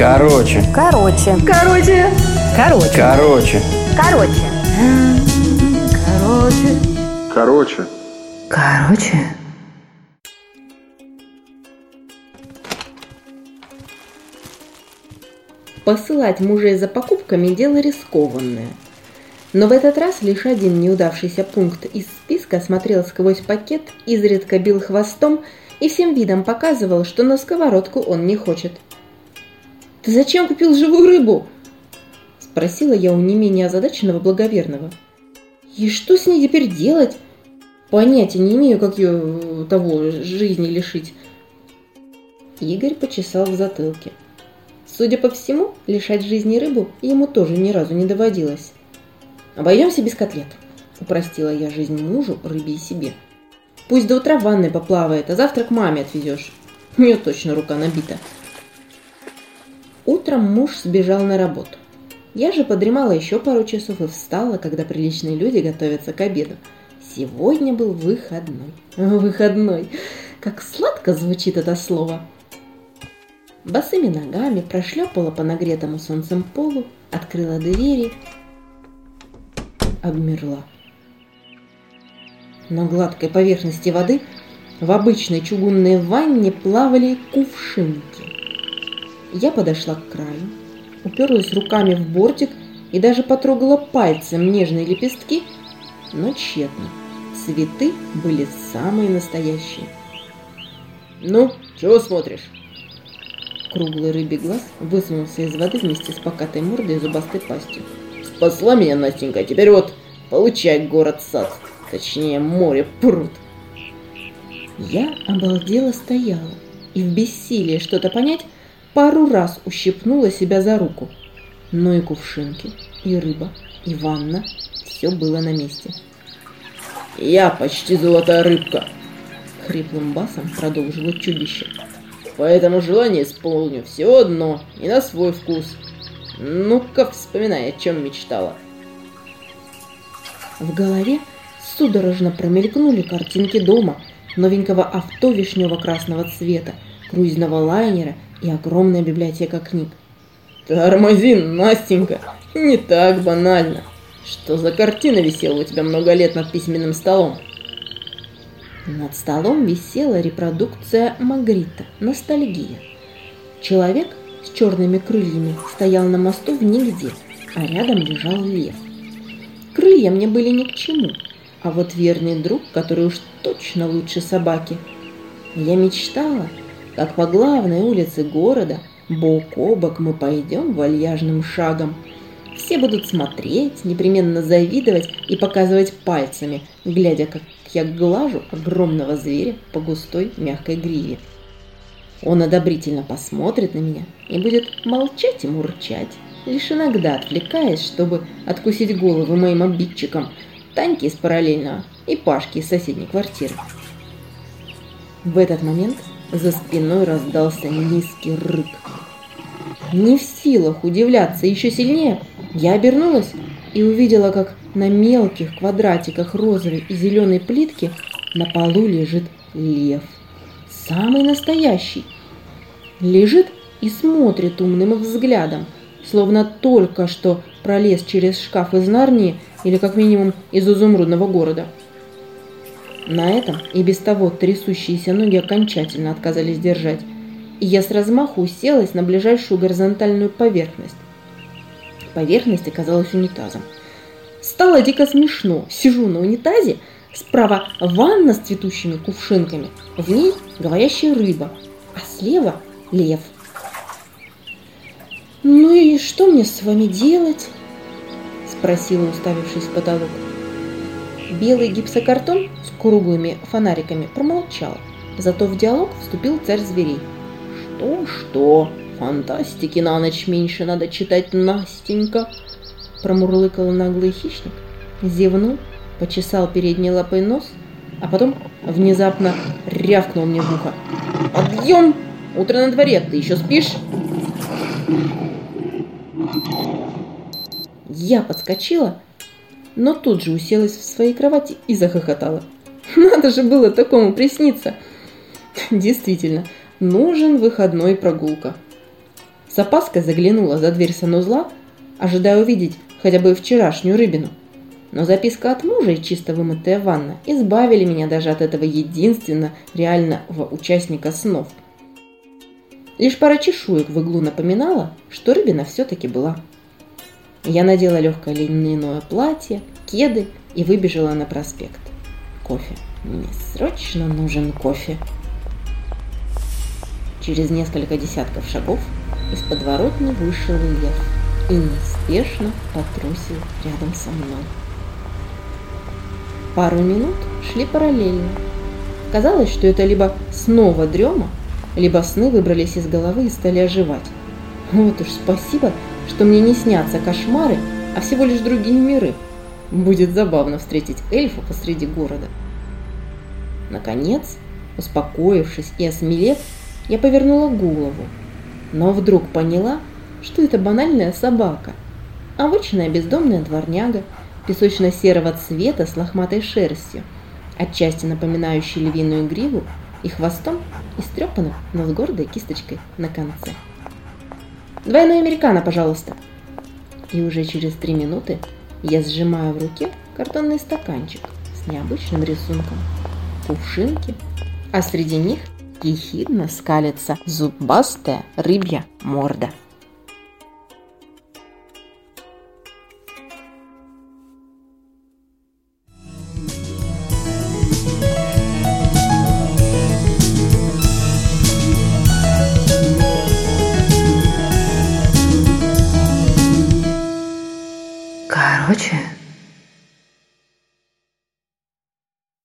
Короче. Короче. Короче. Короче. Короче. Короче. Короче. Короче. Короче. Посылать мужей за покупками – дело рискованное. Но в этот раз лишь один неудавшийся пункт из списка смотрел сквозь пакет, изредка бил хвостом и всем видом показывал, что на сковородку он не хочет. «Ты зачем купил живую рыбу?» – спросила я у не менее озадаченного благоверного. «И что с ней теперь делать? Понятия не имею, как ее э, того жизни лишить». Игорь почесал в затылке. Судя по всему, лишать жизни рыбу ему тоже ни разу не доводилось. «Обойдемся без котлет», – упростила я жизнь мужу, рыбе и себе. «Пусть до утра в ванной поплавает, а завтра к маме отвезешь. У нее точно рука набита». Утром муж сбежал на работу. Я же подремала еще пару часов и встала, когда приличные люди готовятся к обеду. Сегодня был выходной. Выходной. Как сладко звучит это слово. Босыми ногами прошлепала по нагретому солнцем полу, открыла двери, обмерла. На гладкой поверхности воды в обычной чугунной ванне плавали кувшинки. Я подошла к краю, уперлась руками в бортик и даже потрогала пальцем нежные лепестки, но тщетно. Цветы были самые настоящие. «Ну, чего смотришь?» Круглый рыбий глаз высунулся из воды вместе с покатой мордой и зубастой пастью. «Спасла меня, Настенька, теперь вот получай город-сад, точнее море пруд». Я обалдела стояла и в бессилии что-то понять пару раз ущипнула себя за руку. Но и кувшинки, и рыба, и ванна – все было на месте. «Я почти золотая рыбка!» – хриплым басом продолжило чудище. «Поэтому желание исполню все одно и на свой вкус. Ну-ка, вспоминай, о чем мечтала». В голове судорожно промелькнули картинки дома, новенького авто вишнево-красного цвета, круизного лайнера – и огромная библиотека книг. Тормози, Настенька, не так банально. Что за картина висела у тебя много лет над письменным столом? Над столом висела репродукция Магрита «Ностальгия». Человек с черными крыльями стоял на мосту в нигде, а рядом лежал лев. Крылья мне были ни к чему, а вот верный друг, который уж точно лучше собаки. Я мечтала, как по главной улице города бок о бок мы пойдем вальяжным шагом. Все будут смотреть, непременно завидовать и показывать пальцами, глядя, как я глажу огромного зверя по густой мягкой гриве. Он одобрительно посмотрит на меня и будет молчать и мурчать, лишь иногда отвлекаясь, чтобы откусить головы моим обидчикам, Таньке из параллельного и Пашке из соседней квартиры. В этот момент за спиной раздался низкий рык. Не в силах удивляться еще сильнее, я обернулась и увидела, как на мелких квадратиках розовой и зеленой плитки на полу лежит лев. Самый настоящий. Лежит и смотрит умным взглядом, словно только что пролез через шкаф из Нарнии или как минимум из изумрудного города. На этом и без того трясущиеся ноги окончательно отказались держать, и я с размаху уселась на ближайшую горизонтальную поверхность. Поверхность оказалась унитазом. Стало дико смешно. Сижу на унитазе, справа ванна с цветущими кувшинками, в ней говорящая рыба, а слева лев. «Ну и что мне с вами делать?» – спросила, уставившись в потолок. Белый гипсокартон с круглыми фонариками промолчал, зато в диалог вступил царь зверей. «Что-что? Фантастики на ночь меньше надо читать, Настенька!» Промурлыкал наглый хищник, зевнул, почесал передней лапой нос, а потом внезапно рявкнул мне в ухо. «Подъем! Утро на дворе, ты еще спишь?» Я подскочила, но тут же уселась в своей кровати и захохотала. Надо же было такому присниться. Действительно, нужен выходной прогулка. С опаской заглянула за дверь санузла, ожидая увидеть хотя бы вчерашнюю рыбину. Но записка от мужа и чисто вымытая ванна избавили меня даже от этого единственно реального участника снов. Лишь пара чешуек в иглу напоминала, что рыбина все-таки была. Я надела легкое льняное платье, кеды и выбежала на проспект. Кофе. Мне срочно нужен кофе. Через несколько десятков шагов из подворотни вышел лев и неспешно потрусил рядом со мной. Пару минут шли параллельно. Казалось, что это либо снова дрема, либо сны выбрались из головы и стали оживать. Вот уж спасибо, что мне не снятся кошмары, а всего лишь другие миры. Будет забавно встретить эльфа посреди города. Наконец, успокоившись и осмелев, я повернула голову, но вдруг поняла, что это банальная собака, обычная бездомная дворняга, песочно-серого цвета с лохматой шерстью, отчасти напоминающей львиную гриву и хвостом, истрепанным, но с гордой кисточкой на конце. «Двойной американо, пожалуйста!» И уже через три минуты я сжимаю в руке картонный стаканчик с необычным рисунком, кувшинки, а среди них ехидно скалится зубастая рыбья морда.